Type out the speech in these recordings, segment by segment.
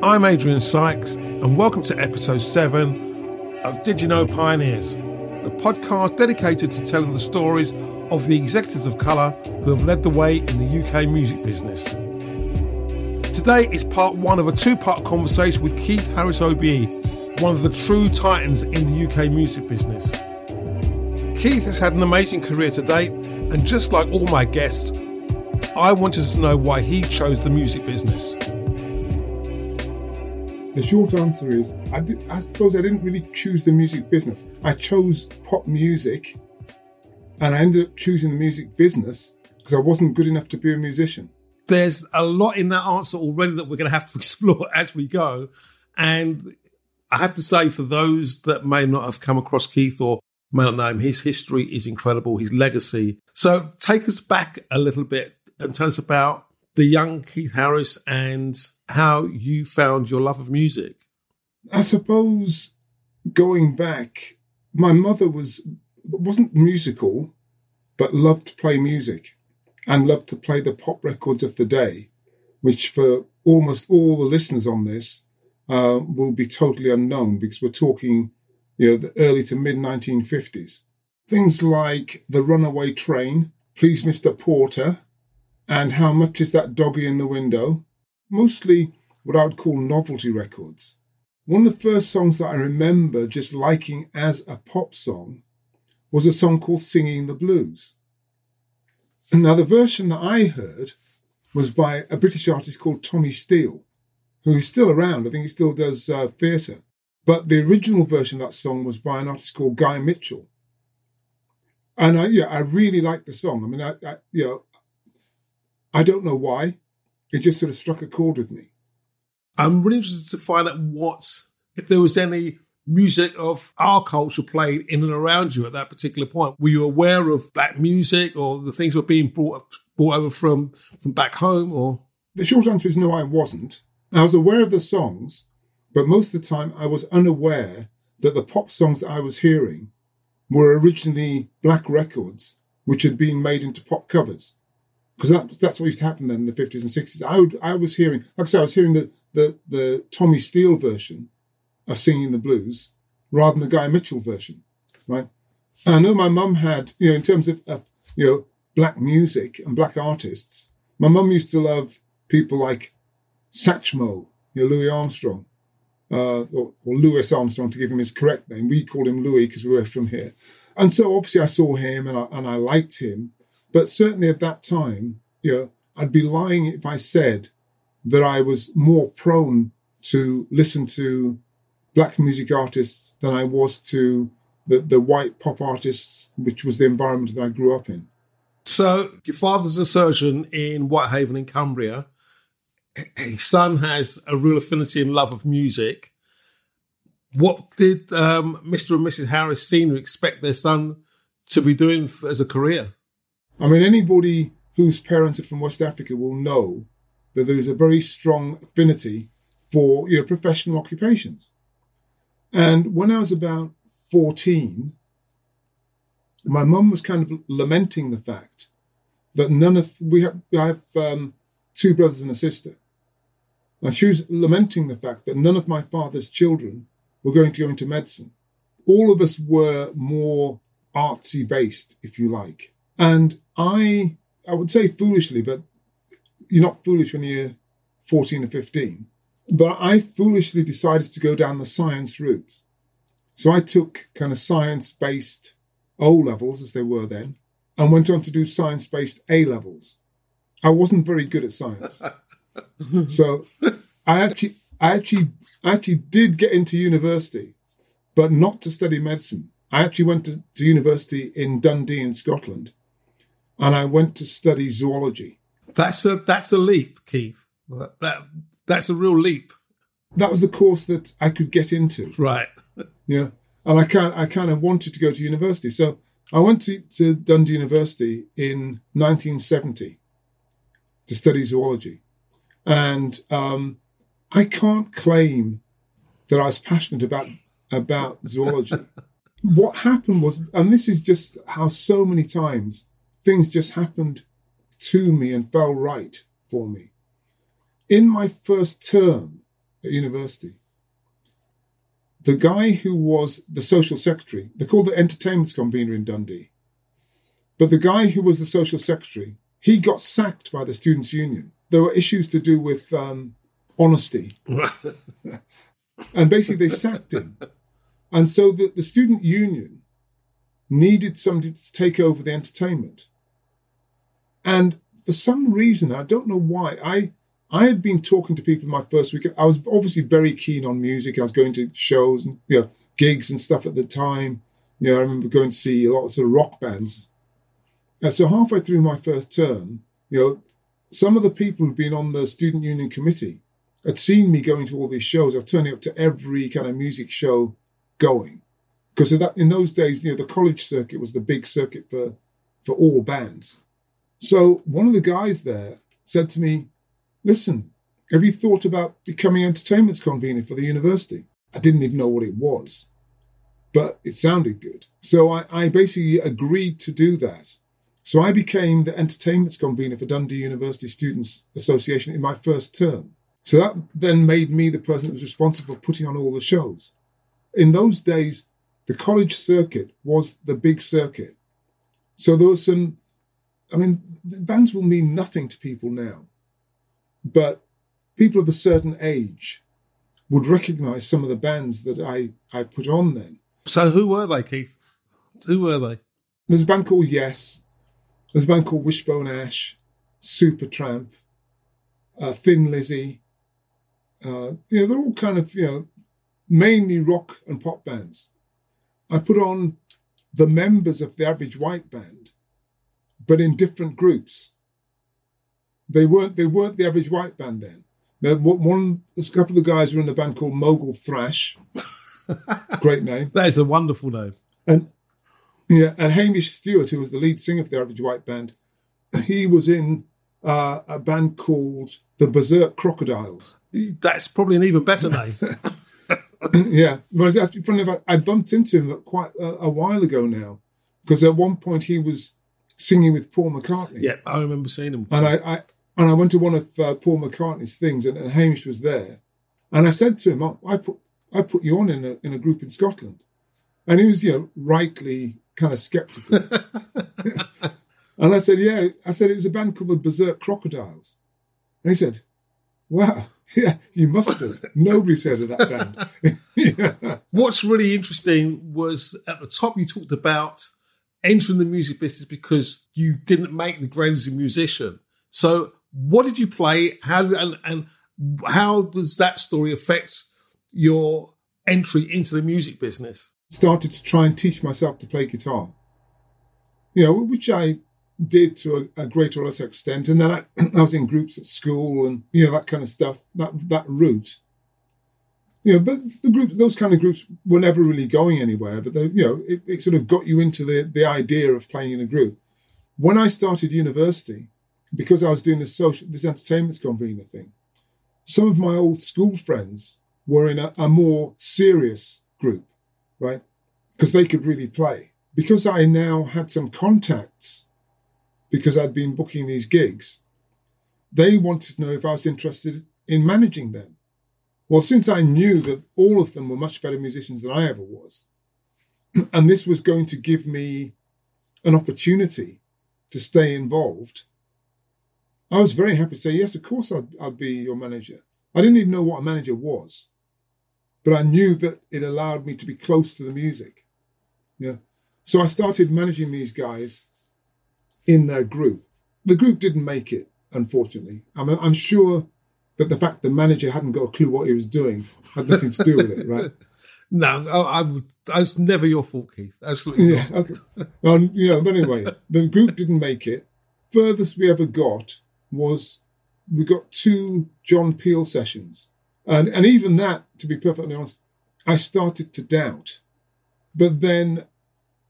I'm Adrian Sykes, and welcome to episode 7 of Did You Know Pioneers, the podcast dedicated to telling the stories of the executives of colour who have led the way in the UK music business. Today is part one of a two part conversation with Keith Harris OBE, one of the true titans in the UK music business. Keith has had an amazing career to date, and just like all my guests, I wanted to know why he chose the music business. The short answer is I, did, I suppose I didn't really choose the music business. I chose pop music and I ended up choosing the music business because I wasn't good enough to be a musician. There's a lot in that answer already that we're going to have to explore as we go. And I have to say, for those that may not have come across Keith or may not know him, his history is incredible, his legacy. So take us back a little bit and tell us about the young Keith Harris and how you found your love of music. I suppose going back, my mother was wasn't musical, but loved to play music and loved to play the pop records of the day, which for almost all the listeners on this uh, will be totally unknown because we're talking, you know, the early to mid 1950s. Things like The Runaway Train, Please Mr. Porter, and How Much Is That Doggy in the Window? Mostly what I would call novelty records. One of the first songs that I remember just liking as a pop song was a song called Singing the Blues. Now, the version that I heard was by a British artist called Tommy Steele, who is still around. I think he still does uh, theatre. But the original version of that song was by an artist called Guy Mitchell. And I, yeah, I really liked the song. I mean, I, I, you know, I don't know why. It just sort of struck a chord with me. I'm really interested to find out what, if there was any music of our culture played in and around you at that particular point. Were you aware of black music or the things were being brought brought over from from back home? Or the short answer is no, I wasn't. I was aware of the songs, but most of the time I was unaware that the pop songs that I was hearing were originally black records which had been made into pop covers because that, that's what used to happen then in the 50s and 60s. I would, I was hearing, like I said, I was hearing the, the, the Tommy Steele version of singing the blues rather than the Guy Mitchell version, right? And I know my mum had, you know, in terms of, of you know, black music and black artists, my mum used to love people like Satchmo, you know, Louis Armstrong, uh, or, or Louis Armstrong to give him his correct name. We called him Louis because we were from here. And so obviously I saw him and I, and I liked him but certainly at that time, you know, I'd be lying if I said that I was more prone to listen to black music artists than I was to the, the white pop artists, which was the environment that I grew up in. So, your father's a surgeon in Whitehaven in Cumbria. His son has a real affinity and love of music. What did um, Mr. and Mrs. Harris Sr. expect their son to be doing as a career? I mean, anybody whose parents are from West Africa will know that there is a very strong affinity for you know, professional occupations. And when I was about 14, my mum was kind of lamenting the fact that none of we have, I have um, two brothers and a sister. And she was lamenting the fact that none of my father's children were going to go into medicine. All of us were more artsy based, if you like. And I, I would say foolishly, but you're not foolish when you're 14 or 15. But I foolishly decided to go down the science route. So I took kind of science based O levels, as they were then, and went on to do science based A levels. I wasn't very good at science. so I actually, I actually, I actually did get into university, but not to study medicine. I actually went to, to university in Dundee in Scotland and I went to study zoology. That's a that's a leap, Keith. That, that that's a real leap. That was the course that I could get into. Right. yeah, and I kind I kind of wanted to go to university, so I went to, to Dundee University in 1970 to study zoology, and um, I can't claim that I was passionate about about zoology. what happened was, and this is just how so many times things just happened to me and fell right for me. In my first term at university, the guy who was the social secretary, they called the entertainments convener in Dundee, but the guy who was the social secretary, he got sacked by the students' union. There were issues to do with um, honesty, and basically they sacked him. And so the, the student union needed somebody to take over the entertainment. And for some reason, I don't know why, I I had been talking to people my first week. I was obviously very keen on music. I was going to shows and you know gigs and stuff at the time. You know, I remember going to see a lot of sort of rock bands. And so halfway through my first term, you know, some of the people who'd been on the student union committee had seen me going to all these shows. I was turning up to every kind of music show going. Because in those days, you know, the college circuit was the big circuit for for all bands. So one of the guys there said to me, Listen, have you thought about becoming entertainments convener for the university? I didn't even know what it was, but it sounded good. So I, I basically agreed to do that. So I became the entertainments convener for Dundee University Students Association in my first term. So that then made me the person that was responsible for putting on all the shows. In those days, the college circuit was the big circuit. So there was some, I mean, bands will mean nothing to people now but people of a certain age would recognize some of the bands that I, I put on then. So who were they, Keith? Who were they? There's a band called Yes. There's a band called Wishbone Ash, Supertramp, uh, Thin Lizzy. Uh, you know, they're all kind of, you know, mainly rock and pop bands. I put on the members of the average white band, but in different groups. They weren't they weren't the average white band then. Now, one a couple of the guys were in a band called Mogul Thrash. Great name. That is a wonderful name. And yeah, and Hamish Stewart, who was the lead singer for the Average White Band, he was in uh, a band called the Berserk Crocodiles. That's probably an even better name. yeah, well, it's actually funny enough. I bumped into him quite a, a while ago now, because at one point he was singing with Paul McCartney. Yeah, I remember seeing him. And I, I and I went to one of uh, Paul McCartney's things, and, and, Hamish was there. And I said to him, oh, I put I put you on in a in a group in Scotland, and he was you know rightly kind of skeptical. and I said, yeah, I said it was a band called the Berserk Crocodiles, and he said, wow. Yeah, you must have. Nobody's heard of that band. yeah. What's really interesting was at the top you talked about entering the music business because you didn't make the grade as a musician. So what did you play? How and, and how does that story affect your entry into the music business? Started to try and teach myself to play guitar. You know, which I did to a, a greater or less extent, and then I, I, was in groups at school and you know that kind of stuff. That that route. You know, but the groups, those kind of groups, were never really going anywhere. But they, you know, it, it sort of got you into the the idea of playing in a group. When I started university, because I was doing this social, this entertainment convener thing, some of my old school friends were in a, a more serious group, right? Because they could really play. Because I now had some contacts, because I'd been booking these gigs, they wanted to know if I was interested in managing them. Well, since I knew that all of them were much better musicians than I ever was, and this was going to give me an opportunity to stay involved I was very happy to say, yes, of course I'd, I'd be your manager. I didn't even know what a manager was, but I knew that it allowed me to be close to the music. Yeah. So I started managing these guys in their group. The group didn't make it, unfortunately. I'm, I'm sure that the fact the manager hadn't got a clue what he was doing had nothing to do with it, right? no, I, I, I was never your fault, Keith. Absolutely. Yeah. Okay. um, know, but anyway, the group didn't make it. Furthest we ever got was we got two John Peel sessions. And, and even that, to be perfectly honest, I started to doubt. But then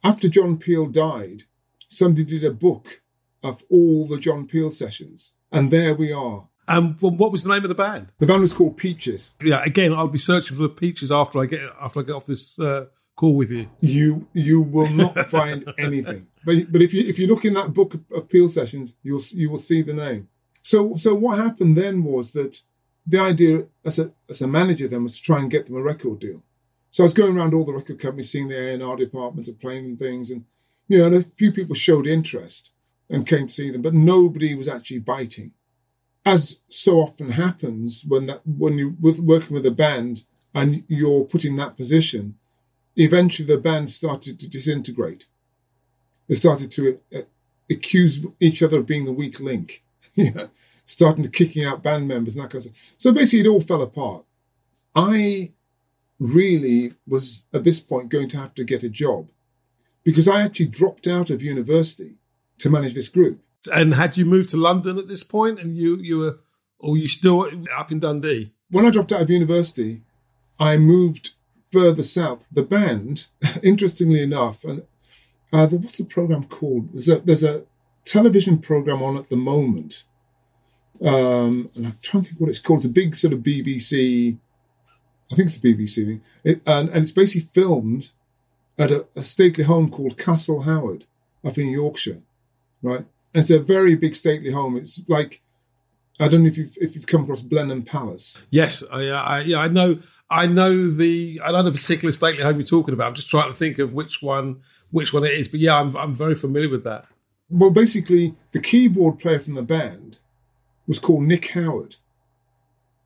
after John Peel died, somebody did a book of all the John Peel sessions. And there we are. And um, what was the name of the band? The band was called Peaches. Yeah, again, I'll be searching for the Peaches after I get after I get off this uh, call with you. You you will not find anything. But but if you if you look in that book of, of Peel sessions, you'll you will see the name. So, so what happened then was that the idea as a as a manager then was to try and get them a record deal. So I was going around all the record companies, seeing the A and R departments and playing them things, and you know, and a few people showed interest and came to see them, but nobody was actually biting. As so often happens when that when you with working with a band and you're put in that position, eventually the band started to disintegrate. They started to uh, accuse each other of being the weak link. starting to kicking out band members and that kind of stuff. So basically, it all fell apart. I really was at this point going to have to get a job because I actually dropped out of university to manage this group. And had you moved to London at this point, and you you were, or you still up in Dundee? When I dropped out of university, I moved further south. The band, interestingly enough, and uh, what's the program called? There's a there's a television program on at the moment, um, and I'm trying to think what it's called. It's a big sort of BBC, I think it's a BBC thing, it, and, and it's basically filmed at a, a stately home called Castle Howard up in Yorkshire, right? And it's a very big stately home. It's like I don't know if you've if you've come across Blenheim Palace. Yes, I, I yeah I know I know the I know the particular stately home you're talking about. I'm just trying to think of which one which one it is, but yeah, I'm I'm very familiar with that. Well, basically, the keyboard player from the band was called Nick Howard,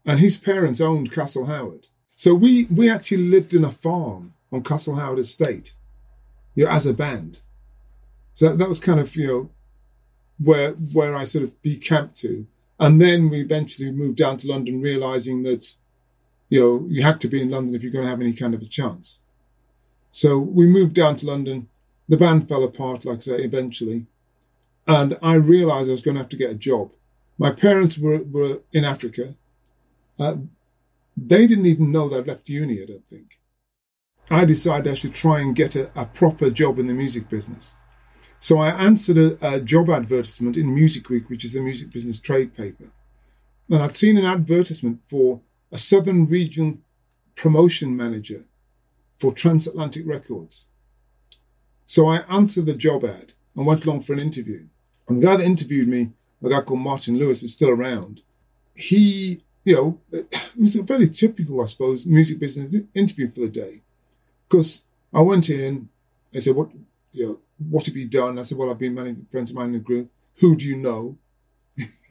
and his parents owned Castle Howard. So we we actually lived in a farm on Castle Howard Estate, you know, as a band. So that, was kind of you know where where I sort of decamped to, and then we eventually moved down to London, realizing that you know you had to be in London if you're going to have any kind of a chance. So we moved down to London. The band fell apart, like I say, eventually, and I realized I was going to have to get a job. My parents were were in Africa. Uh, they didn't even know I'd left uni. I don't think. I decided I should try and get a, a proper job in the music business. So I answered a, a, job advertisement in Music Week, which is a music business trade paper. And I'd seen an advertisement for a Southern Region promotion manager for Transatlantic Records. So I answered the job ad and went along for an interview. And the guy that interviewed me, a guy called Martin Lewis, is still around. He, you know, it was a very typical, I suppose, music business interview for the day. Because I went in, I said, what, you know, what have you done? I said, well, I've been managing friends of mine in the group. Who do you know?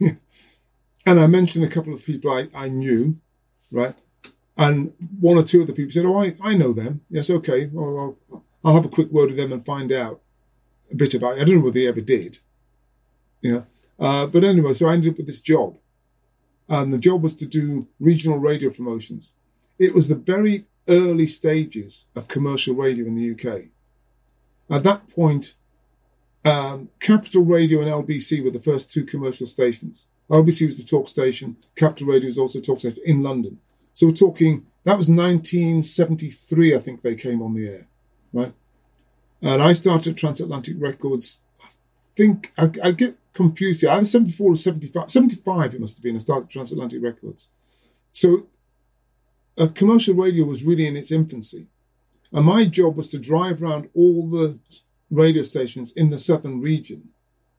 and I mentioned a couple of people I, I knew, right? And one or two of the people said, oh, I, I know them. Yes, okay. Well, I'll, I'll have a quick word with them and find out a bit about. I don't know whether they ever did. Yeah. Uh, but anyway, so I ended up with this job. And the job was to do regional radio promotions. It was the very early stages of commercial radio in the UK. At that point, um, Capital Radio and LBC were the first two commercial stations. LBC was the talk station. Capital Radio was also a talk station in London. So we're talking, that was 1973, I think they came on the air, right? And I started Transatlantic Records, I think, I, I get confused here, either 74 or 75, 75 it must have been, I started Transatlantic Records. So uh, commercial radio was really in its infancy. And my job was to drive around all the radio stations in the southern region,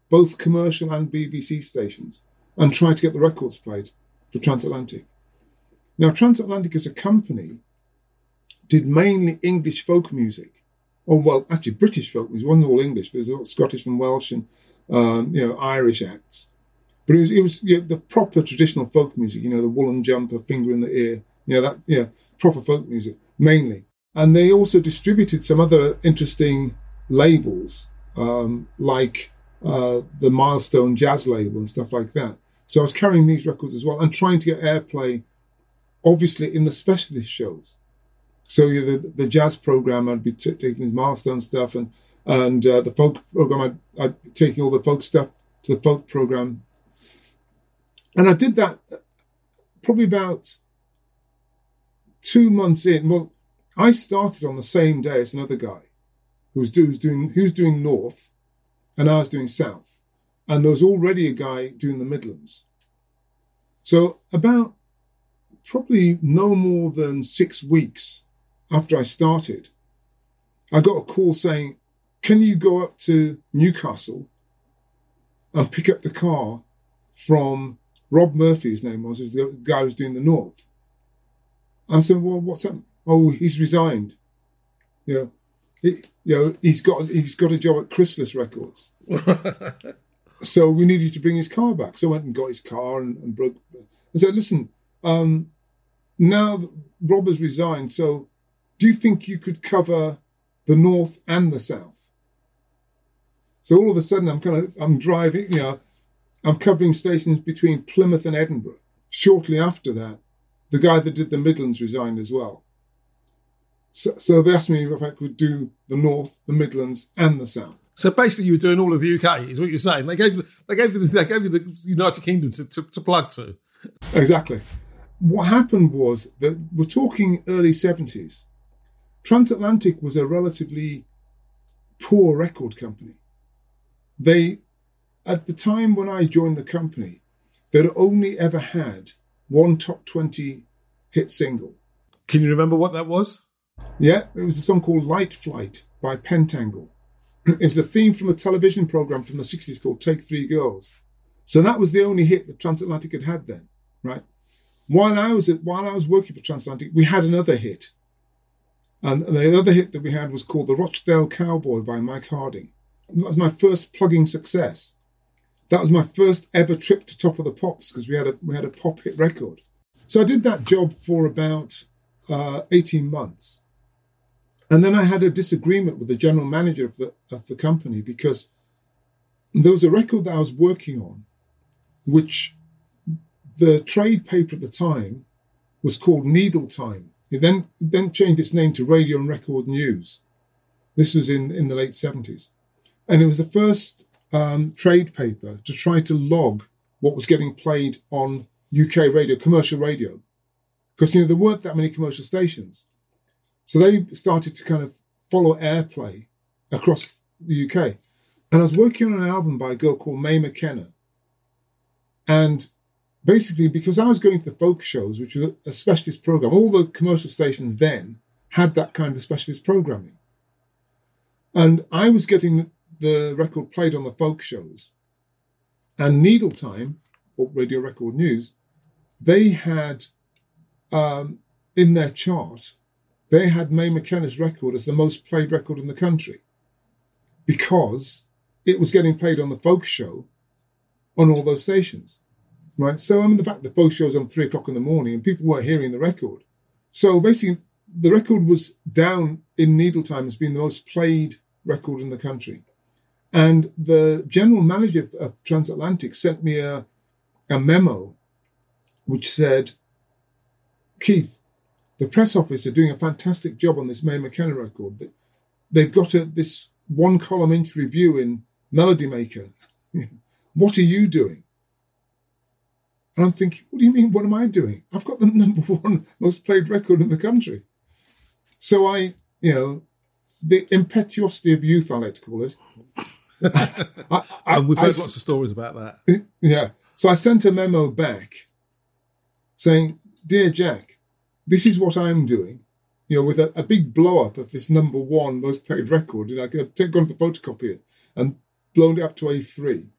both commercial and BBC stations, and try to get the records played for Transatlantic. Now, Transatlantic as a company did mainly English folk music. Or, well, actually, British folk music. It wasn't all English. There's a lot of Scottish and Welsh and, um, you know, Irish acts. But it was, it was you know, the proper traditional folk music, you know, the woolen jumper, finger in the ear, you know, that, yeah, you know, proper folk music, mainly. And they also distributed some other interesting labels, um, like uh, the Milestone Jazz label and stuff like that. So I was carrying these records as well and trying to get airplay, obviously, in the specialist shows. So the, the jazz program, I'd be t- taking his Milestone stuff, and and uh, the folk program, I'd, I'd be taking all the folk stuff to the folk program. And I did that probably about two months in. Well, I started on the same day as another guy who's, do, who's doing who's doing north, and I was doing south, and there was already a guy doing the Midlands. So about probably no more than six weeks after I started, I got a call saying, "Can you go up to Newcastle and pick up the car from Rob Murphy, his name was, was the guy who was doing the North. I said, well, what's up? Oh, he's resigned. You know, he, you know, he's got he's got a job at Chrysalis Records. so we needed to bring his car back. So I went and got his car and, and broke. I said, listen, um, now Rob has resigned, so do you think you could cover the north and the south? So all of a sudden, I'm kind of I'm driving, you know, I'm covering stations between Plymouth and Edinburgh. Shortly after that, the guy that did the Midlands resigned as well. So, so they asked me if I could do the North, the Midlands, and the South. So basically, you were doing all of the UK, is what you're saying. They gave you, they gave you, the, they gave you the United Kingdom to, to, to plug to. Exactly. What happened was that we're talking early 70s. Transatlantic was a relatively poor record company. They, at the time when I joined the company, they'd only ever had one top 20 hit single. Can you remember what that was? Yeah, it was a song called Light Flight by Pentangle. it was a theme from a television program from the 60s called Take Three Girls. So that was the only hit that Transatlantic had had then, right? While I was at, while I was working for Transatlantic, we had another hit. And the other hit that we had was called The Rochdale Cowboy by Mike Harding. That was my first plugging success. That was my first ever trip to Top of the Pops because we had a we had a pop hit record. So I did that job for about uh, 18 months. And then I had a disagreement with the general manager of the, of the company because there was a record that I was working on, which the trade paper at the time was called Needle Time. It then, then changed its name to Radio and Record News. This was in, in the late 70s. And it was the first um, trade paper to try to log what was getting played on UK radio, commercial radio. Because, you know, there weren't that many commercial stations. So they started to kind of follow airplay across the UK. And I was working on an album by a girl called Mae McKenna. And basically, because I was going to the folk shows, which was a specialist program, all the commercial stations then had that kind of specialist programming. And I was getting the record played on the folk shows. And Needle Time, or Radio Record News, they had um, in their chart they had Mae McKenna's record as the most played record in the country because it was getting played on the folk show on all those stations. Right. So, I mean, the fact the folk show was on three o'clock in the morning and people weren't hearing the record. So basically, the record was down in Needle Time as being the most played record in the country. And the general manager of Transatlantic sent me a, a memo which said, Keith, the press office are doing a fantastic job on this Mae McKenna record. They've got a, this one column inch review in Melody Maker. what are you doing? And I'm thinking, what do you mean? What am I doing? I've got the number one most played record in the country. So I, you know, the impetuosity of youth, I like to call it. I, I, and we've heard I, lots of stories about that. Yeah. So I sent a memo back saying, Dear Jack, this is what I'm doing. You know, with a, a big blow up of this number one most played record, and I could take gone to photocopy it and blown it up to A3.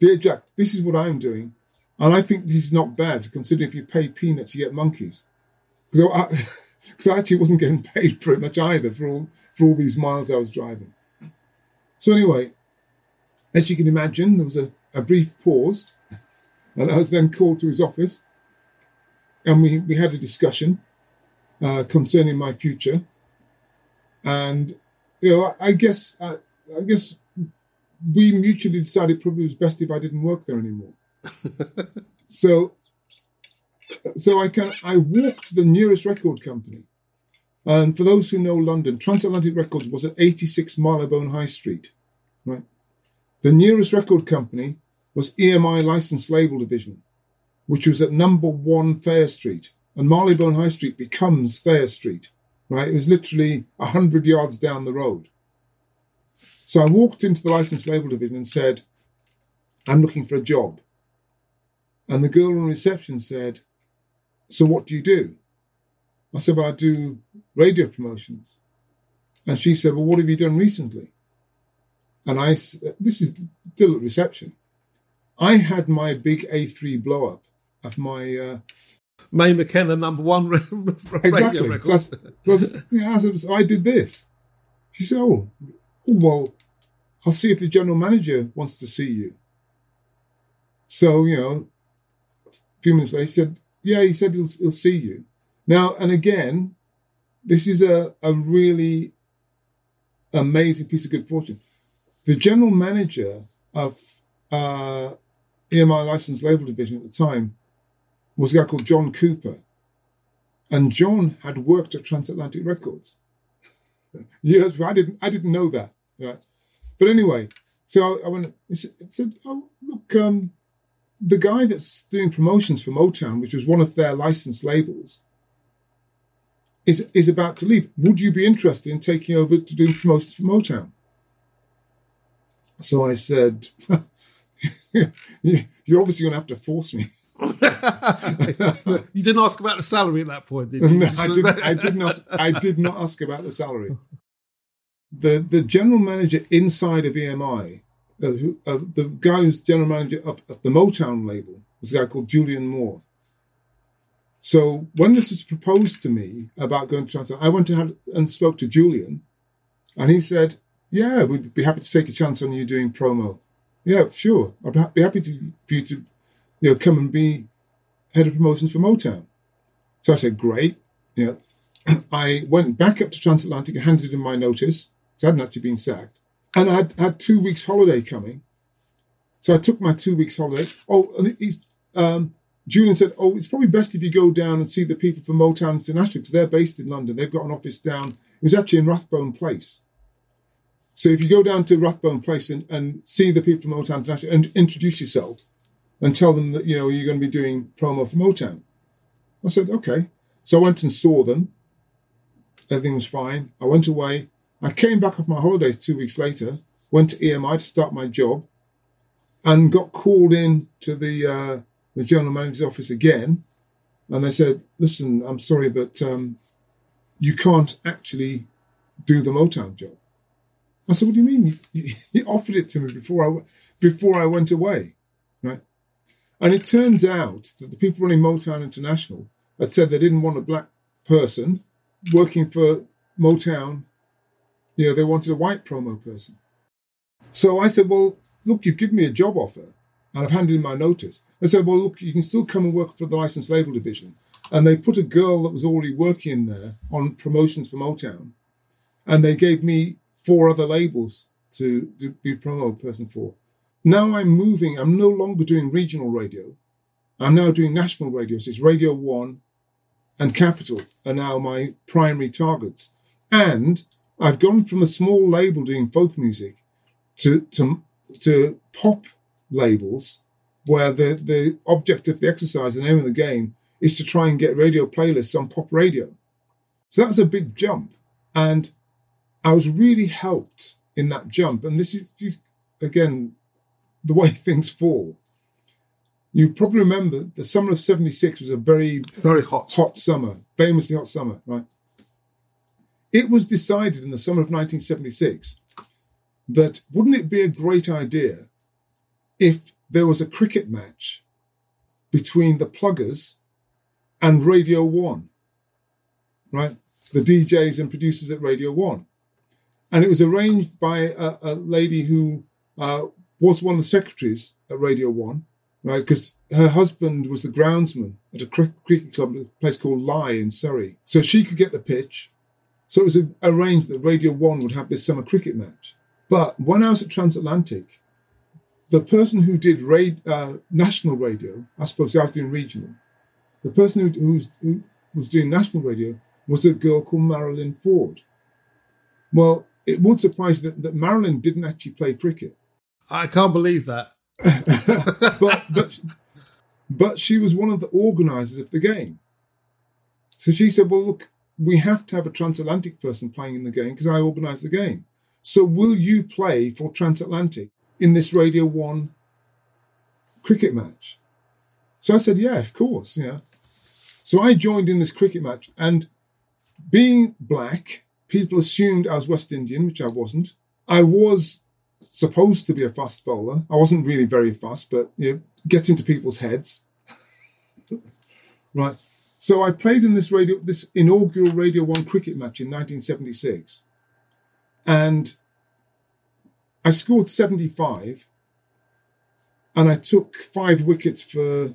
Dear Jack, this is what I'm doing. And I think this is not bad, considering if you pay peanuts, you get monkeys. Because I, I, actually wasn't getting paid very much either for all, for all these miles I was driving. So, anyway, as you can imagine, there was a, a brief pause, and I was then called to his office and we, we had a discussion uh, concerning my future. And, you know, I, I guess, I, I guess we mutually decided probably it was best if I didn't work there anymore. so, so I can I walked to the nearest record company, and for those who know London, Transatlantic Records was at 86 Marylebone High Street, right? The nearest record company was EMI Licensed Label Division, which was at number one Thayer Street. And Marylebone High Street becomes Thayer Street, right? It was literally 100 yards down the road. So I walked into the license label division and said, I'm looking for a job. And the girl on reception said, So what do you do? I said, Well, I do radio promotions. And she said, Well, what have you done recently? And I, this is still at reception. I had my big A3 blow up of my uh, Mae McKenna number one exactly. record. So, I, so, yeah, so I did this. She said, "Oh, well, I'll see if the general manager wants to see you." So you know, a few minutes later, he said, "Yeah, he said he'll, he'll see you." Now and again, this is a, a really amazing piece of good fortune. The general manager of uh, EMI licensed label division at the time was a guy called John Cooper. And John had worked at Transatlantic Records. Years before. I didn't I didn't know that. Right. But anyway, so I, I went I said, Oh look, um, the guy that's doing promotions for Motown, which was one of their licensed labels, is is about to leave. Would you be interested in taking over to doing promotions for Motown? So I said, You're obviously gonna have to force me. you didn't ask about the salary at that point, did you? No, I didn't. I did not. I did not ask about the salary. The the general manager inside of EMI, uh, who, uh, the guy who's general manager of, of, the Motown label, was a guy called Julian Moore. So when this was proposed to me about going to Translate, I went to have, and spoke to Julian, and he said, "Yeah, we'd be happy to take a chance on you doing promo. Yeah, sure. I'd be happy to, for you to you know, come and be head of promotions for Motown. So I said, great. You know, I went back up to Transatlantic and handed in my notice. So I hadn't actually been sacked. And I had, had two weeks holiday coming. So I took my two weeks holiday. Oh, and he's, um, Julian said, oh, it's probably best if you go down and see the people from Motown International because they're based in London. They've got an office down. It was actually in Rathbone Place. So if you go down to Rathbone Place and, and see the people from Motown International and introduce yourself, and tell them that, you know, you're going to be doing promo for Motown. I said, okay. So I went and saw them. Everything was fine. I went away. I came back off my holidays two weeks later, went to EMI to start my job, and got called in to the uh, the general manager's office again. And they said, listen, I'm sorry, but um, you can't actually do the Motown job. I said, what do you mean? You, offered it to me before I, before I went away, right? And it turns out that the people running Motown International had said they didn't want a black person working for Motown. You know, they wanted a white promo person. So I said, well, look, you've given me a job offer and I've handed in my notice. They said, well, look, you can still come and work for the licensed label division. And they put a girl that was already working there on promotions for Motown. And they gave me four other labels to, to be promo person for. Now I'm moving, I'm no longer doing regional radio. I'm now doing national radio. So it's Radio 1 and Capital are now my primary targets. And I've gone from a small label doing folk music to, to, to pop labels where the, the object of the exercise, the name of the game, is to try and get radio playlists on pop radio. So that's a big jump. And I was really helped in that jump. And this is, again, the way things fall. You probably remember the summer of 76 was a very, very hot. hot summer, famously hot summer, right? It was decided in the summer of 1976 that wouldn't it be a great idea if there was a cricket match between the pluggers and Radio 1, right? The DJs and producers at Radio 1. And it was arranged by a, a lady who uh, was one of the secretaries at Radio One, right? Because her husband was the groundsman at a cricket club, a place called Lye in Surrey. So she could get the pitch. So it was arranged that Radio One would have this summer cricket match. But when I was at Transatlantic, the person who did uh, national radio, I suppose I was doing regional, the person who, who, was, who was doing national radio was a girl called Marilyn Ford. Well, it won't surprise you that, that Marilyn didn't actually play cricket. I can't believe that. but but but she was one of the organisers of the game. So she said, "Well, look, we have to have a transatlantic person playing in the game because I organised the game. So will you play for transatlantic in this Radio One cricket match?" So I said, "Yeah, of course." Yeah. So I joined in this cricket match, and being black, people assumed I was West Indian, which I wasn't. I was supposed to be a fast bowler. I wasn't really very fast, but you know, gets into people's heads. right. So I played in this radio, this inaugural Radio One cricket match in 1976, and I scored 75, and I took five wickets for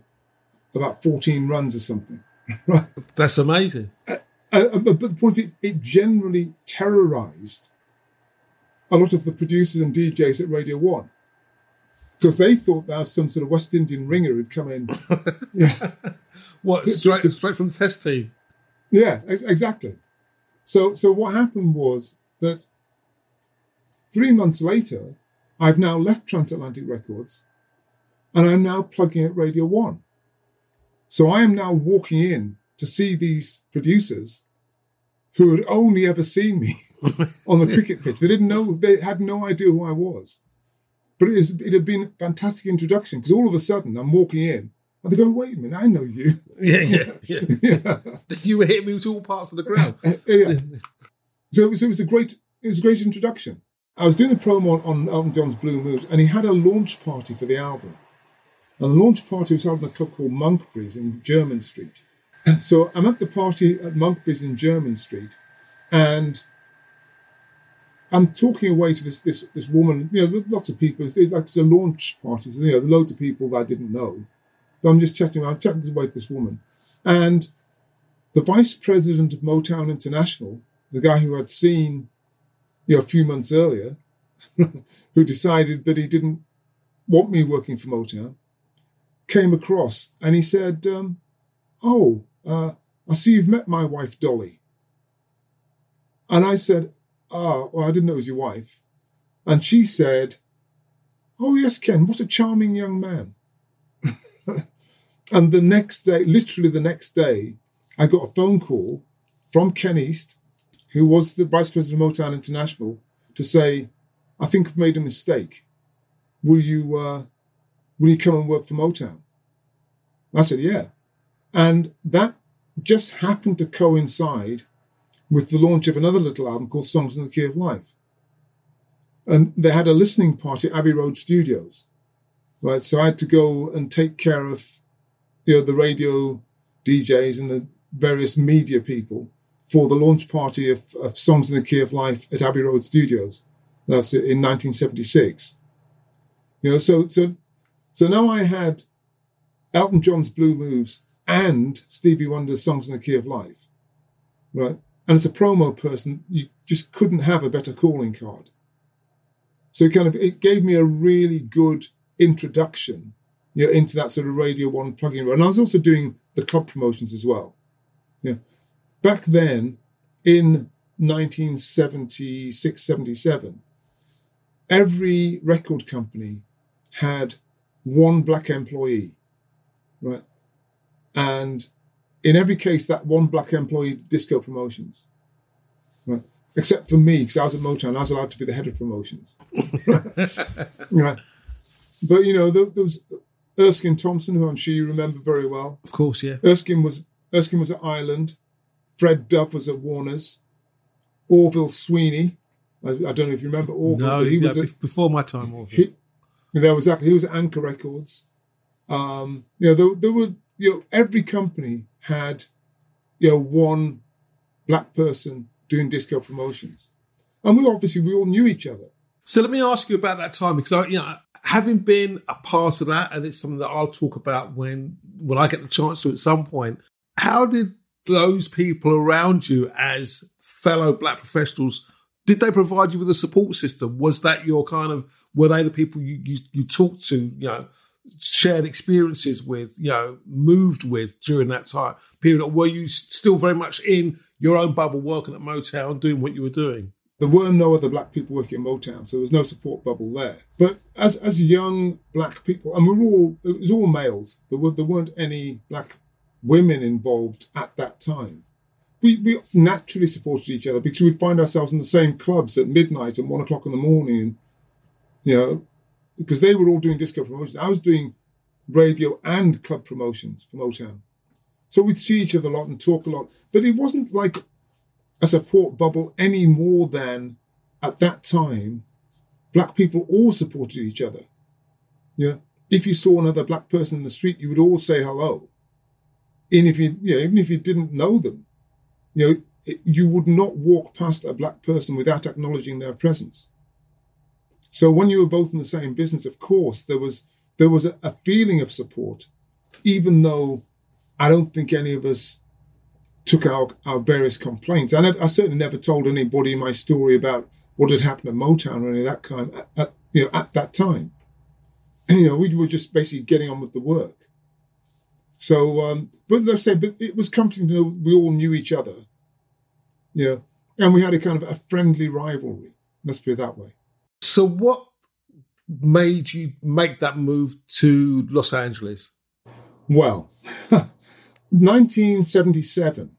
about 14 runs or something. right. That's amazing. Uh, Uh, uh, but the point is, it, generally terrorized a lot of the producers and DJs at Radio One because they thought that was some sort of West Indian ringer who'd come in. yeah. what straight, to, straight from the test team? Yeah, ex- exactly. So, so what happened was that three months later, I've now left Transatlantic Records, and I'm now plugging at Radio One. So I am now walking in to see these producers who had only ever seen me on the cricket pitch. They didn't know, they had no idea who I was. But it, was, it had been a fantastic introduction because all of a sudden I'm walking in and they're going, wait a minute, I know you. Yeah, yeah, yeah. yeah. You were hitting me with all parts of the ground. yeah. So it, was, it was a great, it was a great introduction. I was doing the promo on, on Elton John's Blue Moves and he had a launch party for the album. And the launch party was held in a club called Monkberry's in Jermyn Street. So I'm at the party at Monkberry's in Jermyn Street, and I'm talking away to this this this woman. You know, lots of people. It's like it's a launch party. So, you know, loads of people that I didn't know. But I'm just chatting. I'm chatting away to this woman, and the vice president of Motown International, the guy who had seen, you know, a few months earlier, who decided that he didn't want me working for Motown, came across and he said, um, "Oh, uh, I see you've met my wife Dolly." And I said, Ah, well, I didn't know it was your wife. And she said, Oh, yes, Ken, what a charming young man. and the next day, literally the next day, I got a phone call from Ken East, who was the vice president of Motown International, to say, I think I've made a mistake. Will you, uh, will you come and work for Motown? I said, yeah. And that just happened to coincide with the launch of another little album called Songs in the Key of Life. And they had a listening party at Abbey Road Studios. Right. So I had to go and take care of you know the radio DJs and the various media people for the launch party of, of Songs in the Key of Life at Abbey Road Studios. That's in 1976. You know, so so so now I had Elton John's Blue Moves and Stevie Wonder's Songs in the Key of Life. Right. And as a promo person, you just couldn't have a better calling card. So it kind of it gave me a really good introduction, you know, into that sort of Radio One plugin. And I was also doing the club promotions as well. Yeah. Back then, in 1976, 77, every record company had one black employee, right? And in every case, that one black employee disco promotions, right? Except for me, because I was at Motown, I was allowed to be the head of promotions, right? But you know, there, there, was Erskine Thompson, who I'm sure you remember very well. Of course, yeah. Erskine was Erskine was at Island. Fred Dove was at Warner's. Orville Sweeney. I, I don't know if you remember Orville. No, he yeah, was at, before my time. Orville. He, there was exactly. He was at Anchor Records. Um, you know, there, there were you know every company had you know one black person doing disco promotions, and we obviously we all knew each other. So let me ask you about that time because I, you know, having been a part of that, and it's something that I'll talk about when when I get the chance to at some point. How did those people around you, as fellow black professionals, did they provide you with a support system? Was that your kind of were they the people you you, you talked to? You know, shared experiences with, you know, moved with during that time period? Or were you still very much in your own bubble, working at Motown, doing what you were doing? There were no other black people working at Motown, so there was no support bubble there. But as as young black people, and we were all it was all males. There were there weren't any black women involved at that time. We we naturally supported each other because we'd find ourselves in the same clubs at midnight and one o'clock in the morning, and you know, because they were all doing disco promotions. I was doing radio and club promotions for Motown. So we'd see each other a lot and talk a lot. But it wasn't like a support bubble any more than at that time black people all supported each other. Yeah. If you saw another black person in the street, you would all say hello. And if you, you know, even if you didn't know them, you know, you would not walk past a black person without acknowledging their presence. So when you were both in the same business, of course, there was there was a, a feeling of support, even though I don't think any of us took our, our various complaints. I, never, I certainly never told anybody my story about what had happened at Motown or any of that kind at, at you know at that time. you know, we were just basically getting on with the work. So, um, but let's say, but it was comforting to know we all knew each other. Yeah, and we had a kind of a friendly rivalry. Let's put it that way. So, what made you make that move to Los Angeles? Well, 1977,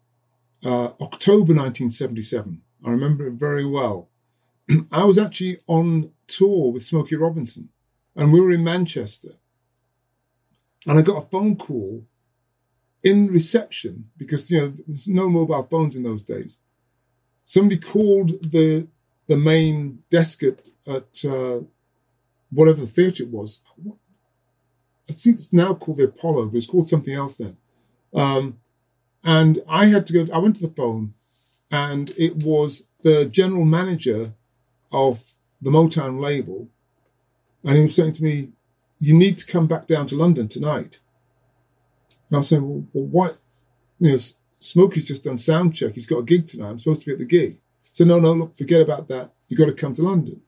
uh, October 1977. I remember it very well. I was actually on tour with Smokey Robinson, and we were in Manchester. And I got a phone call in reception because you know there's no mobile phones in those days. Somebody called the the main desk at, at uh, whatever theatre it was. I think it's now called the Apollo, but it's called something else then. Um, and I had to go, I went to the phone and it was the general manager of the Motown label. And he was saying to me, You need to come back down to London tonight. And I was saying, Well, well what? You know, Smokey's just done sound check. He's got a gig tonight. I'm supposed to be at the gig. So, no, no, look, forget about that. You've got to come to London.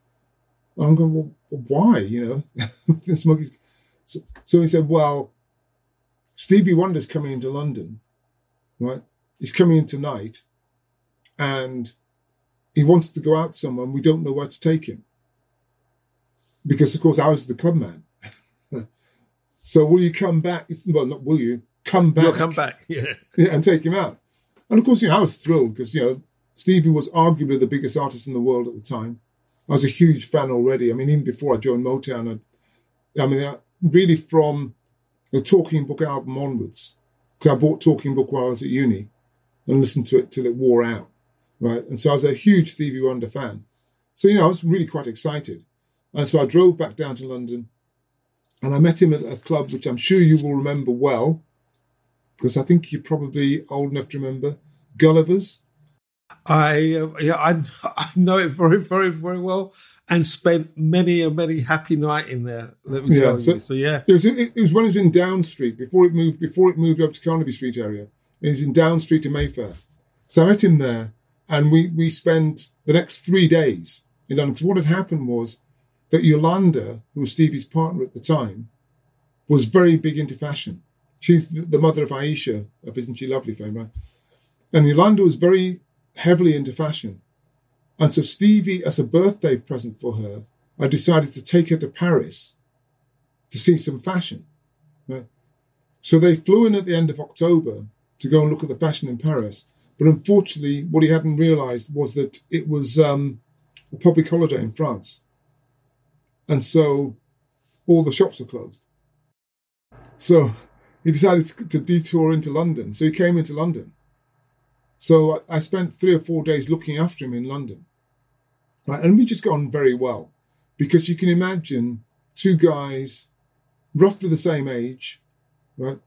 I'm going, Well, why? You know, Smokey's. So, so he said, Well, Stevie Wonder's coming into London, right? He's coming in tonight and he wants to go out somewhere and we don't know where to take him. Because, of course, I was the club man. so will you come back? Well, not will you, come back. You'll come back, yeah. yeah. And take him out. And of course, you know, I was thrilled because, you know, Stevie was arguably the biggest artist in the world at the time. I was a huge fan already. I mean, even before I joined Motown, I, I mean, uh, really from the Talking Book album onwards. Because I bought Talking Book while I was at uni and listened to it till it wore out, right? And so I was a huge Stevie Wonder fan. So, you know, I was really quite excited. And so I drove back down to London and I met him at a club which I'm sure you will remember well, because I think you're probably old enough to remember Gulliver's. I uh, yeah I, I know it very very very well and spent many a many happy night in there. Let me yeah, tell so, you. So yeah, it was, it, it was when it was in Down Street before it moved before it moved over to Carnaby Street area. It was in Down Street to Mayfair. So I met him there, and we we spent the next three days in London. Because what had happened was that Yolanda, who was Stevie's partner at the time, was very big into fashion. She's the mother of Aisha of Isn't She Lovely fame, right? And Yolanda was very heavily into fashion. And so Stevie, as a birthday present for her, I decided to take her to Paris to see some fashion. Right? So they flew in at the end of October to go and look at the fashion in Paris. But unfortunately, what he hadn't realized was that it was um, a public holiday in France. And so all the shops were closed. So he decided to, to detour into London. So he came into London. So I spent three or four days looking after him in London. Right? And we just got on very well because you can imagine two guys roughly the same age, right?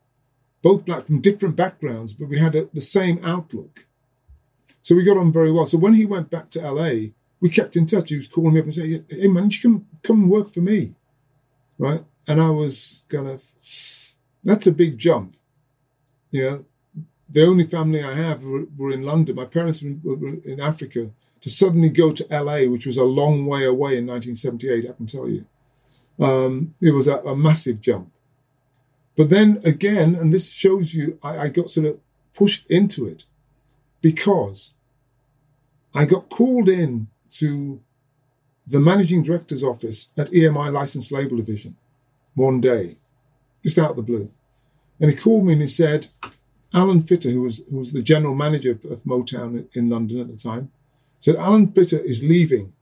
Both black from different backgrounds, but we had a, the same outlook. So we got on very well. So when he went back to LA, we kept in touch. He was calling me up and saying, Hey man, you come come work for me. Right? And I was kind of that's a big jump. You know, the only family I have were, were in London. My parents were, were in Africa to suddenly go to LA, which was a long way away in 1978, I can tell you. Um, it was a, a, massive jump. But then again, and this shows you, I, I got sort of pushed into it because I got called in to the managing director's office at EMI License Label Division one day, just out of the blue. And he called me and he said, Alan Fitter, who was, who was the general manager of, of Motown in London at the time, said, Alan Fitter is leaving.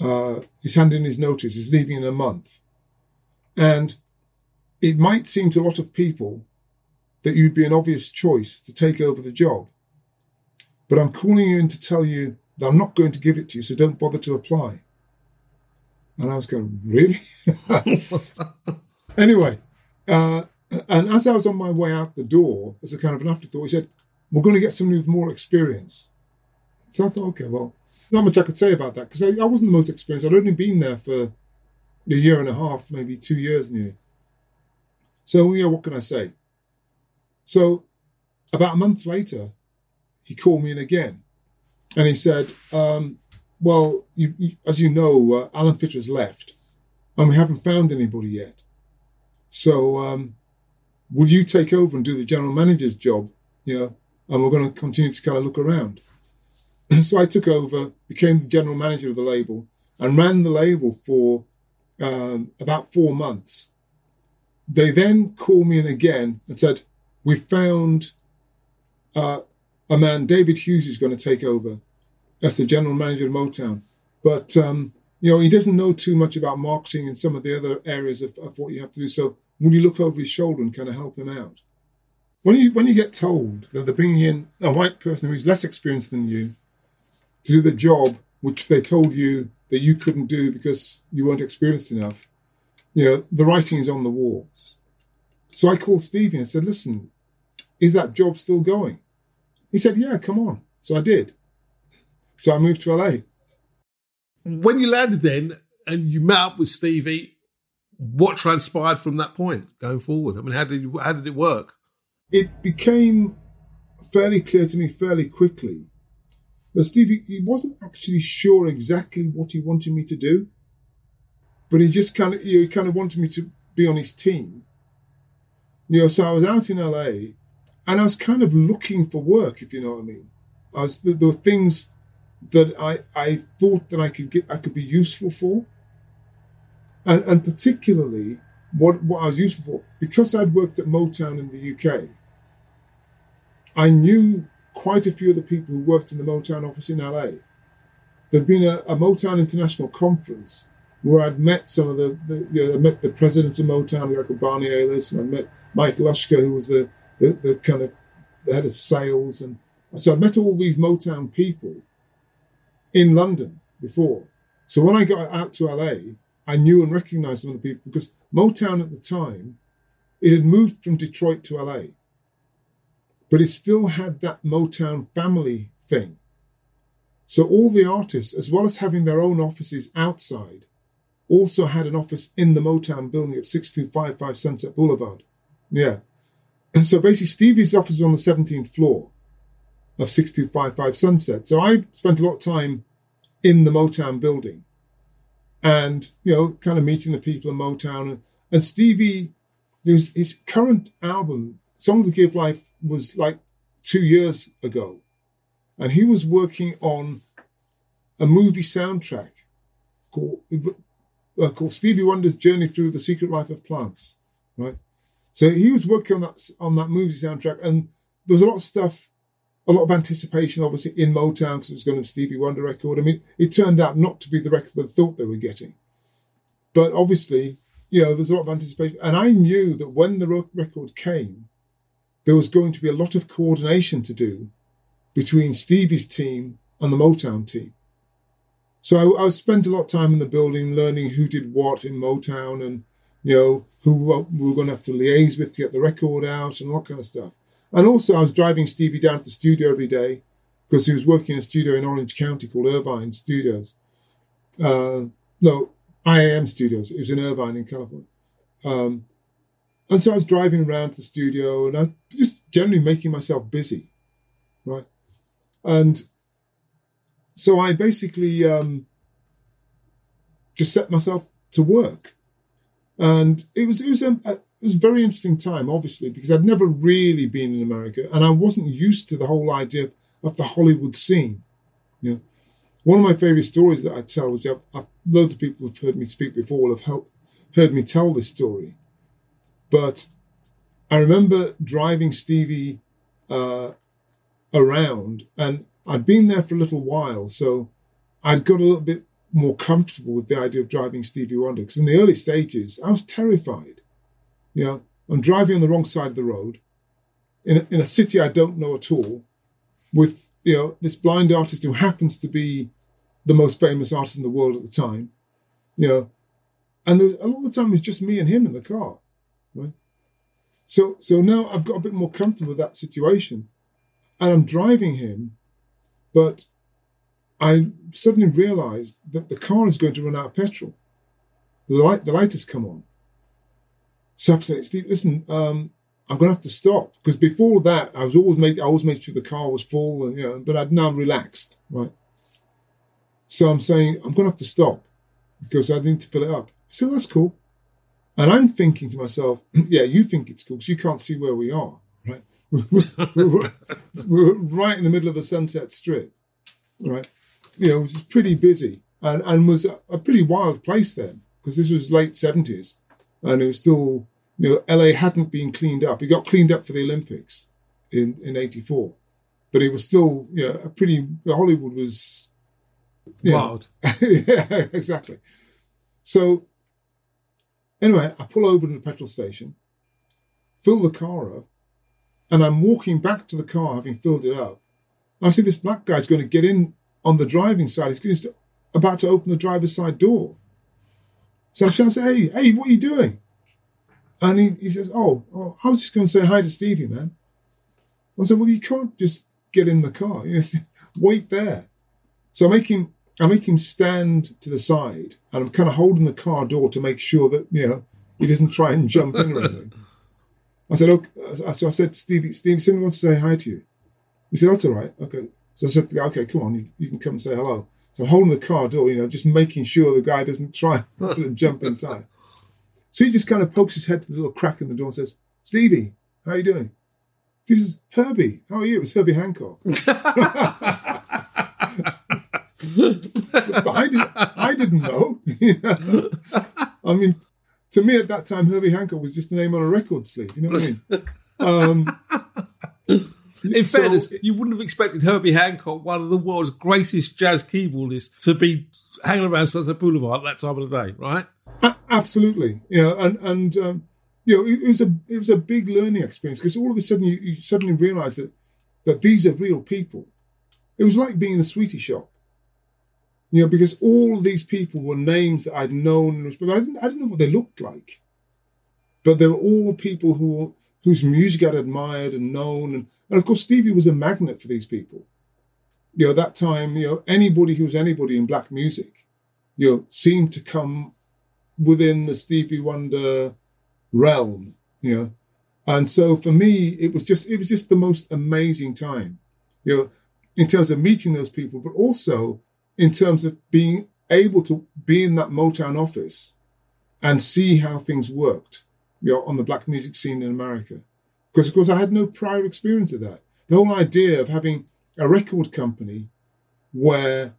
Uh, he's handing his notice. He's leaving in a month. And it might seem to a lot of people that you'd be an obvious choice to take over the job. But I'm calling you in to tell you that I'm not going to give it to you, so don't bother to apply. And I was going, really? anyway, uh, and as I was on my way out the door, as a kind of an afterthought, he said, we're going to get somebody with more experience. So I thought, okay, well, not much I could say about that because I, I, wasn't the most experienced. I'd only been there for a year and a half, maybe two years nearly. So, yeah, what can I say? So, about a month later, he called me in again and he said, um, Well, you, you, as you know, uh, Alan Fitter has left and we haven't found anybody yet. So, um, will you take over and do the general manager's job? You know, and we're going to continue to kind of look around. so I took over, became the general manager of the label, and ran the label for um, about four months. They then called me in again and said, "We found uh, a man, David Hughes, is going to take over as the general manager of Motown, but um, you know he doesn't know too much about marketing and some of the other areas of, of what you have to do. So will you look over his shoulder and kind of help him out?" When you when you get told that they're bringing in a white person who's less experienced than you to do the job which they told you that you couldn't do because you weren't experienced enough, you know, the writing is on the wall. So I called Stevie and said, listen, is that job still going? He said, yeah, come on. So I did. So I moved to LA. When you landed then and you met up with Stevie, what transpired from that point going forward? I mean, how did how did it work? It became fairly clear to me fairly quickly but Stevie, he wasn't actually sure exactly what he wanted me to do, but he just kind of, he kind of wanted me to be on his team. You know, so I was out in LA, and I was kind of looking for work, if you know what I mean. I was there were things that I I thought that I could get I could be useful for, and and particularly what what I was useful for because I'd worked at Motown in the UK. I knew quite a few of the people who worked in the Motown office in LA. There'd been a, a Motown International conference where I'd met some of the, the you know, I met the president of Motown, like Barney Ales, and I met Mike Lushka, who was the, the, the kind of the head of sales. And so I met all these Motown people in London before. So when I got out to LA, I knew and recognized some of the people because Motown at the time, it had moved from Detroit to LA but it still had that Motown family thing. So all the artists, as well as having their own offices outside, also had an office in the Motown building at 6255 Sunset Boulevard. Yeah. And so basically, Stevie's office was on the 17th floor of 6255 Sunset. So I spent a lot of time in the Motown building and, you know, kind of meeting the people in Motown. And, and Stevie, his, his current album, Songs in the Key of Life, was like two years ago, and he was working on a movie soundtrack called uh, called Stevie Wonder's Journey Through the Secret Life of Plants, right? So he was working on that on that movie soundtrack, and there was a lot of stuff, a lot of anticipation, obviously in Motown because it was going to be Stevie Wonder record. I mean, it turned out not to be the record they thought they were getting, but obviously, you know, there's a lot of anticipation, and I knew that when the record came, there was going to be a lot of coordination to do between Stevie's team and the Motown team. So I, I spent a lot of time in the building learning who did what in Motown and, you know, who we were going to have to liaise with to get the record out and all that kind of stuff. And also I was driving Stevie down to the studio every day because he was working in a studio in Orange County called Irvine Studios. Uh, no, IAM Studios. It was in Irvine in California. Um, and so I was driving around to the studio and I was just generally making myself busy, right? And so I basically um, just set myself to work. And it was it was a, it was a very interesting time, obviously, because I'd never really been in America and I wasn't used to the whole idea of, of the Hollywood scene. You know, one of my favorite stories that I tell, which I've, I've, loads of people have heard me speak before, will have helped, heard me tell this story, but I remember driving Stevie uh, around, and I'd been there for a little while, so I'd got a little bit more comfortable with the idea of driving Stevie Wonder. Because in the early stages, I was terrified. You know, I'm driving on the wrong side of the road in a, in a city I don't know at all, with you know this blind artist who happens to be the most famous artist in the world at the time. you know, and a lot of the time it's just me and him in the car, right? So, so now I've got a bit more comfortable with that situation, and I'm driving him, but I suddenly realised that the car is going to run out of petrol. The light, the light has come on. I've said, Steve, listen, um, I'm to have to stop because before that, I was always made, I always made sure the car was full, and you know, but I'd now relaxed, right? So I'm saying I'm to have to stop because I need to fill it up. So that's cool. And I'm thinking to myself, yeah, you think it's cool because you can't see where we are, right? we're, we're, right in the middle of the Sunset Strip, right? You know, it was pretty busy and, and was a pretty wild place then because this was late 70s and it was still, you know, LA hadn't been cleaned up. It got cleaned up for the Olympics in, in 84, but it was still, you know, a pretty, Hollywood was wild. yeah, exactly. So anyway, I pull over to the petrol station, fill the car up, and I'm walking back to the car having filled it up. I see this black guy's going to get in on the driving side. He's about to open the driver's side door. So I say, hey, hey, what are you doing? And he, he says, oh, oh, I was just going to say hi to Stevie, man. I said, well, you can't just get in the car. You know, wait there. So I make him I make him stand to the side and I'm kind of holding the car door to make sure that, you know, he doesn't try and jump in or anything. I said, okay. So I said, Stevie, Stevie, someone wants to say hi to you. He said, that's all right. Okay. So I said, okay, come on, you, you can come and say hello. So I'm holding the car door, you know, just making sure the guy doesn't try and jump inside. So he just kind of pokes his head to the little crack in the door and says, Stevie, how are you doing? He says, Herbie, how are you? It was Herbie Hancock. but I, did, I didn't know. I mean, to me at that time, Herbie Hancock was just a name on a record sleeve. You know what I mean? Um, in so, fairness, you wouldn't have expected Herbie Hancock, one of the world's greatest jazz keyboardists, to be hanging around Sunset Boulevard at that time of the day, right? Absolutely, you know, and and um, you know, it, it, was a it was a big learning experience because all of a sudden you, you suddenly realise that that these are real people. It was like being in a sweetie shop you know, because all these people were names that I'd known, but I didn't, I didn't know what they looked like. But they were all people who whose music I'd admired and known, and, and of course Stevie was a magnet for these people. You know, that time, you know, anybody who was anybody in black music, you know, seemed to come within the Stevie Wonder realm, you know. And so for me, it was just it was just the most amazing time, you know, in terms of meeting those people, but also in terms of being able to be in that Motown office and see how things worked you know, on the black music scene in America. Because, of course, I had no prior experience of that. The whole idea of having a record company where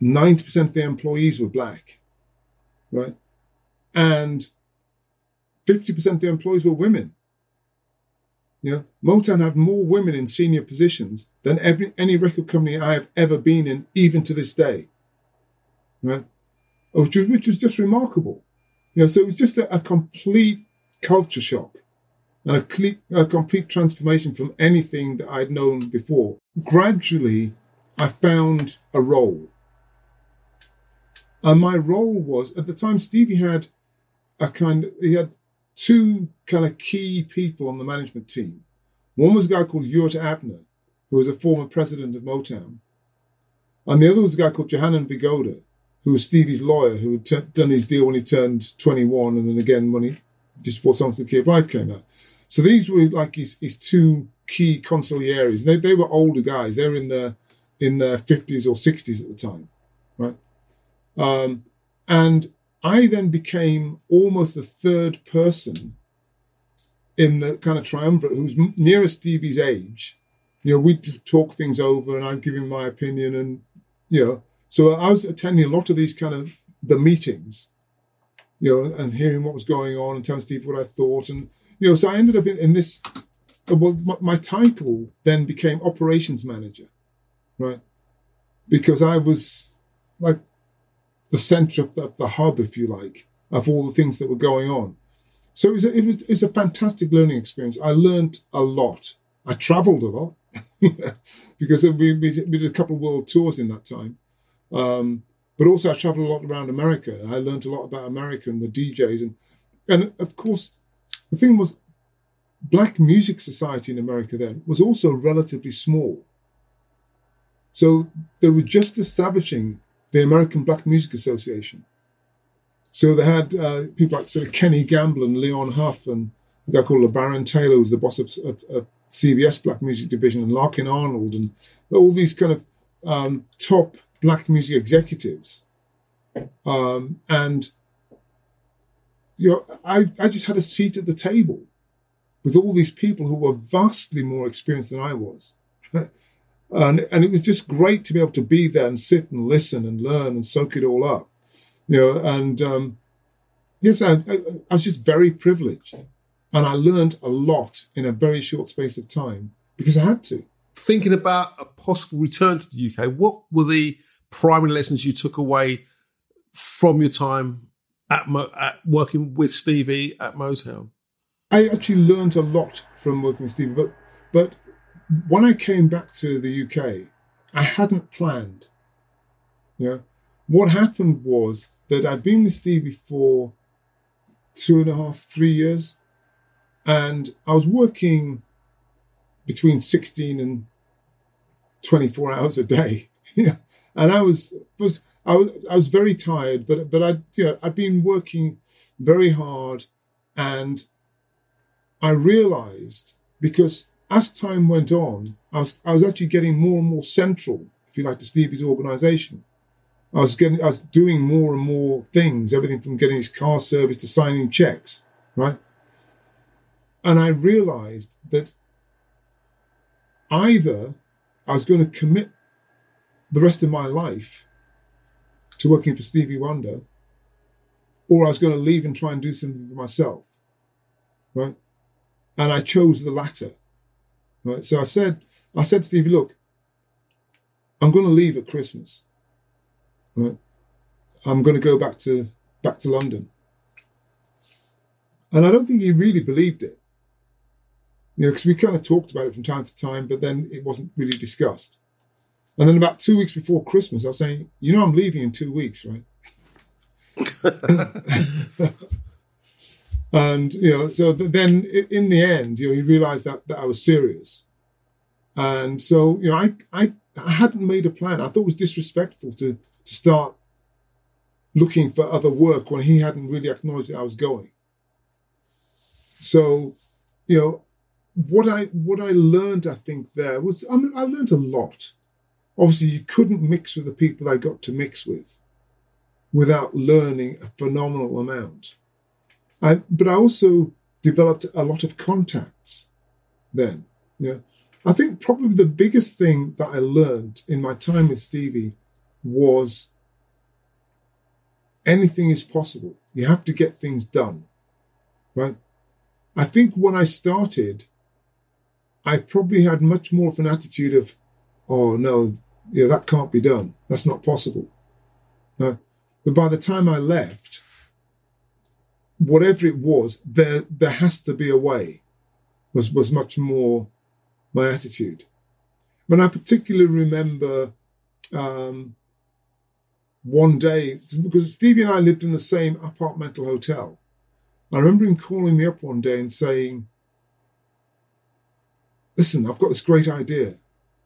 90% of the employees were black, right? And 50% of the employees were women. You know, Motown had more women in senior positions than every any record company I have ever been in, even to this day. Right, which was, which was just remarkable. You know, so it was just a, a complete culture shock and a, complete, a complete transformation from anything that I'd known before. Gradually, I found a role. And my role was at the time Stevie had a kind of, he had two kind of key people on the management team. One was a guy called Ewart Abner, who was a former president of Motown. And the other was a guy called Johanan Vigoda, who was Stevie's lawyer, who had t- done his deal when he turned 21 and then again when he, just before Songs of the Key of Life came out. So these were like his, his two key consiglieres. They, they were older guys. They were in their, in their 50s or 60s at the time, right? Um, and I then became almost the third person in the kind of triumvirate who's nearest Stevie's age. You know, we'd talk things over and I'd give him my opinion and, you know, so I was attending a lot of these kind of the meetings, you know, and hearing what was going on and telling Steve what I thought. And, you know, so I ended up in, in this, well, my, my title then became operations manager, right? Because I was like the center of the, the, hub, if you like, of all the things that were going on. So it was, a, it was, it was a fantastic learning experience. I learned a lot. I traveled a lot because we, we, did a couple of world tours in that time. Um, But also, I traveled a lot around America. I learned a lot about America and the DJs, and and of course, the thing was, black music society in America then was also relatively small. So they were just establishing the American Black Music Association. So they had uh, people like sort of Kenny Gamble and Leon Huff and a guy called LeBaron Taylor, who was the boss of, of, of, CBS Black Music Division, and Larkin Arnold, and all these kind of um, top black music executives. Um, and you know, I, I just had a seat at the table with all these people who were vastly more experienced than I was. and, and it was just great to be able to be there and sit and listen and learn and soak it all up. You know, and um, yes, I, I, I was just very privileged. And I learned a lot in a very short space of time because I had to. Thinking about a possible return to the UK, what were the primary lessons you took away from your time at, Mo- at working with Stevie at Motown? I actually learned a lot from working with Stevie, but but when I came back to the UK, I hadn't planned. Yeah, what happened was that I'd been with Stevie for two and a half, three years, and I was working between 16 and 24 hours a day. Yeah. and I was, was I was I was very tired, but but I you know I'd been working very hard, and I realized because as time went on, I was I was actually getting more and more central, if you like, to Stevie's organization. I was getting I was doing more and more things, everything from getting his car service to signing checks, right? And I realized that either I was going to commit the rest of my life to working for Stevie Wonder, or I was going to leave and try and do something for myself. Right. And I chose the latter. Right. So I said, I said to Stevie, look, I'm going to leave at Christmas. Right. I'm going to go back to back to London. And I don't think he really believed it. You know, because we kind of talked about it from time to time, but then it wasn't really discussed. And then about two weeks before Christmas, I was saying, you know, I'm leaving in two weeks, right? and, you know, so then in the end, you know, he realized that, that I was serious. And so, you know, I, I, I hadn't made a plan. I thought it was disrespectful to, to start looking for other work when he hadn't really acknowledged that I was going. So, you know, what I what I learned, I think there was I mean I learned a lot. Obviously, you couldn't mix with the people I got to mix with without learning a phenomenal amount. I, but I also developed a lot of contacts then. Yeah. I think probably the biggest thing that I learned in my time with Stevie was anything is possible. You have to get things done. Right? I think when I started, I probably had much more of an attitude of, oh no, yeah, that can't be done. That's not possible. Uh, but by the time I left, whatever it was, there there has to be a way. Was was much more my attitude. When I particularly remember um, one day because Stevie and I lived in the same apartmental hotel. I remember him calling me up one day and saying, listen, I've got this great idea.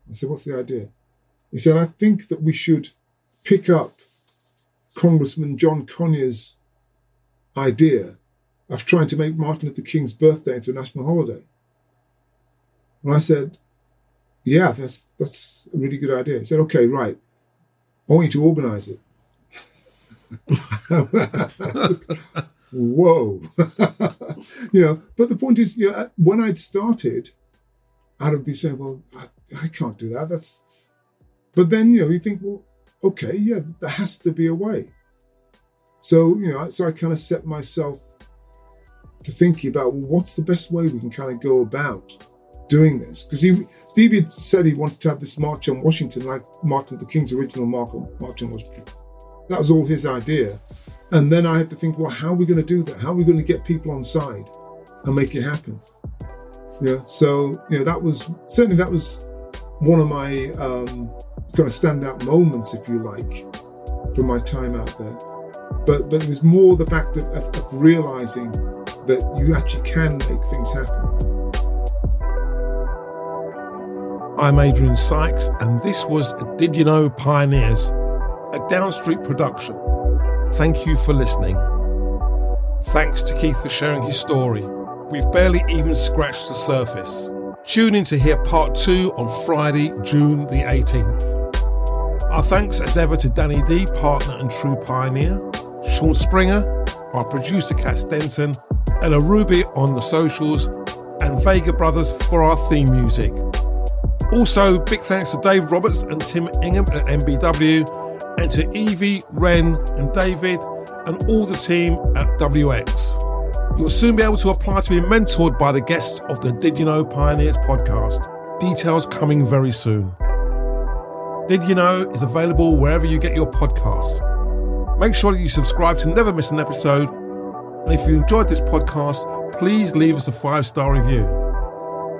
I said, what's the idea? He said, I think that we should pick up Congressman John Conyers' idea of trying to make Martin Luther King's birthday into a national holiday. And I said, yeah, that's, that's a really good idea. He said, okay, right. I want you to organize it. Whoa. you know, but the point is, you know, uh, when I'd started, I'd be saying, well, I, I can't do that. That's, but then, you know, you think, well, okay, yeah, there has to be a way. So, you know, so I kind of set myself to thinking about, well, what's the best way we can kind of go about doing this? Because he, Stevie had said he wanted to have this March on Washington, like Martin Luther King's original March on Washington. That was all his idea. And then I had to think, well, how are we going to do that? How are we going to get people on side and make it happen? Yeah. So, you know, that was certainly that was one of my um, kind of standout moments, if you like, from my time out there. But but it was more the fact of, of, of realizing that you actually can make things happen. I'm Adrian Sykes, and this was Did You Know Pioneers, a Downstreet production. Thank you for listening. Thanks to Keith for sharing his story. We've barely even scratched the surface. Tune in to hear part two on Friday, June the 18th. Our thanks as ever to Danny D, partner and true pioneer, Sean Springer, our producer Cass Denton, Ella Ruby on the socials, and Vega Brothers for our theme music. Also, big thanks to Dave Roberts and Tim Ingham at MBW, and to Evie, Ren, and David, and all the team at WX. You'll soon be able to apply to be mentored by the guests of the Did You Know Pioneers podcast. Details coming very soon. Did You Know is available wherever you get your podcasts. Make sure that you subscribe to never miss an episode. And if you enjoyed this podcast, please leave us a five star review.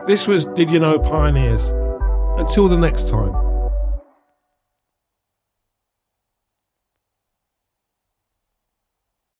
This was Did You Know Pioneers. Until the next time.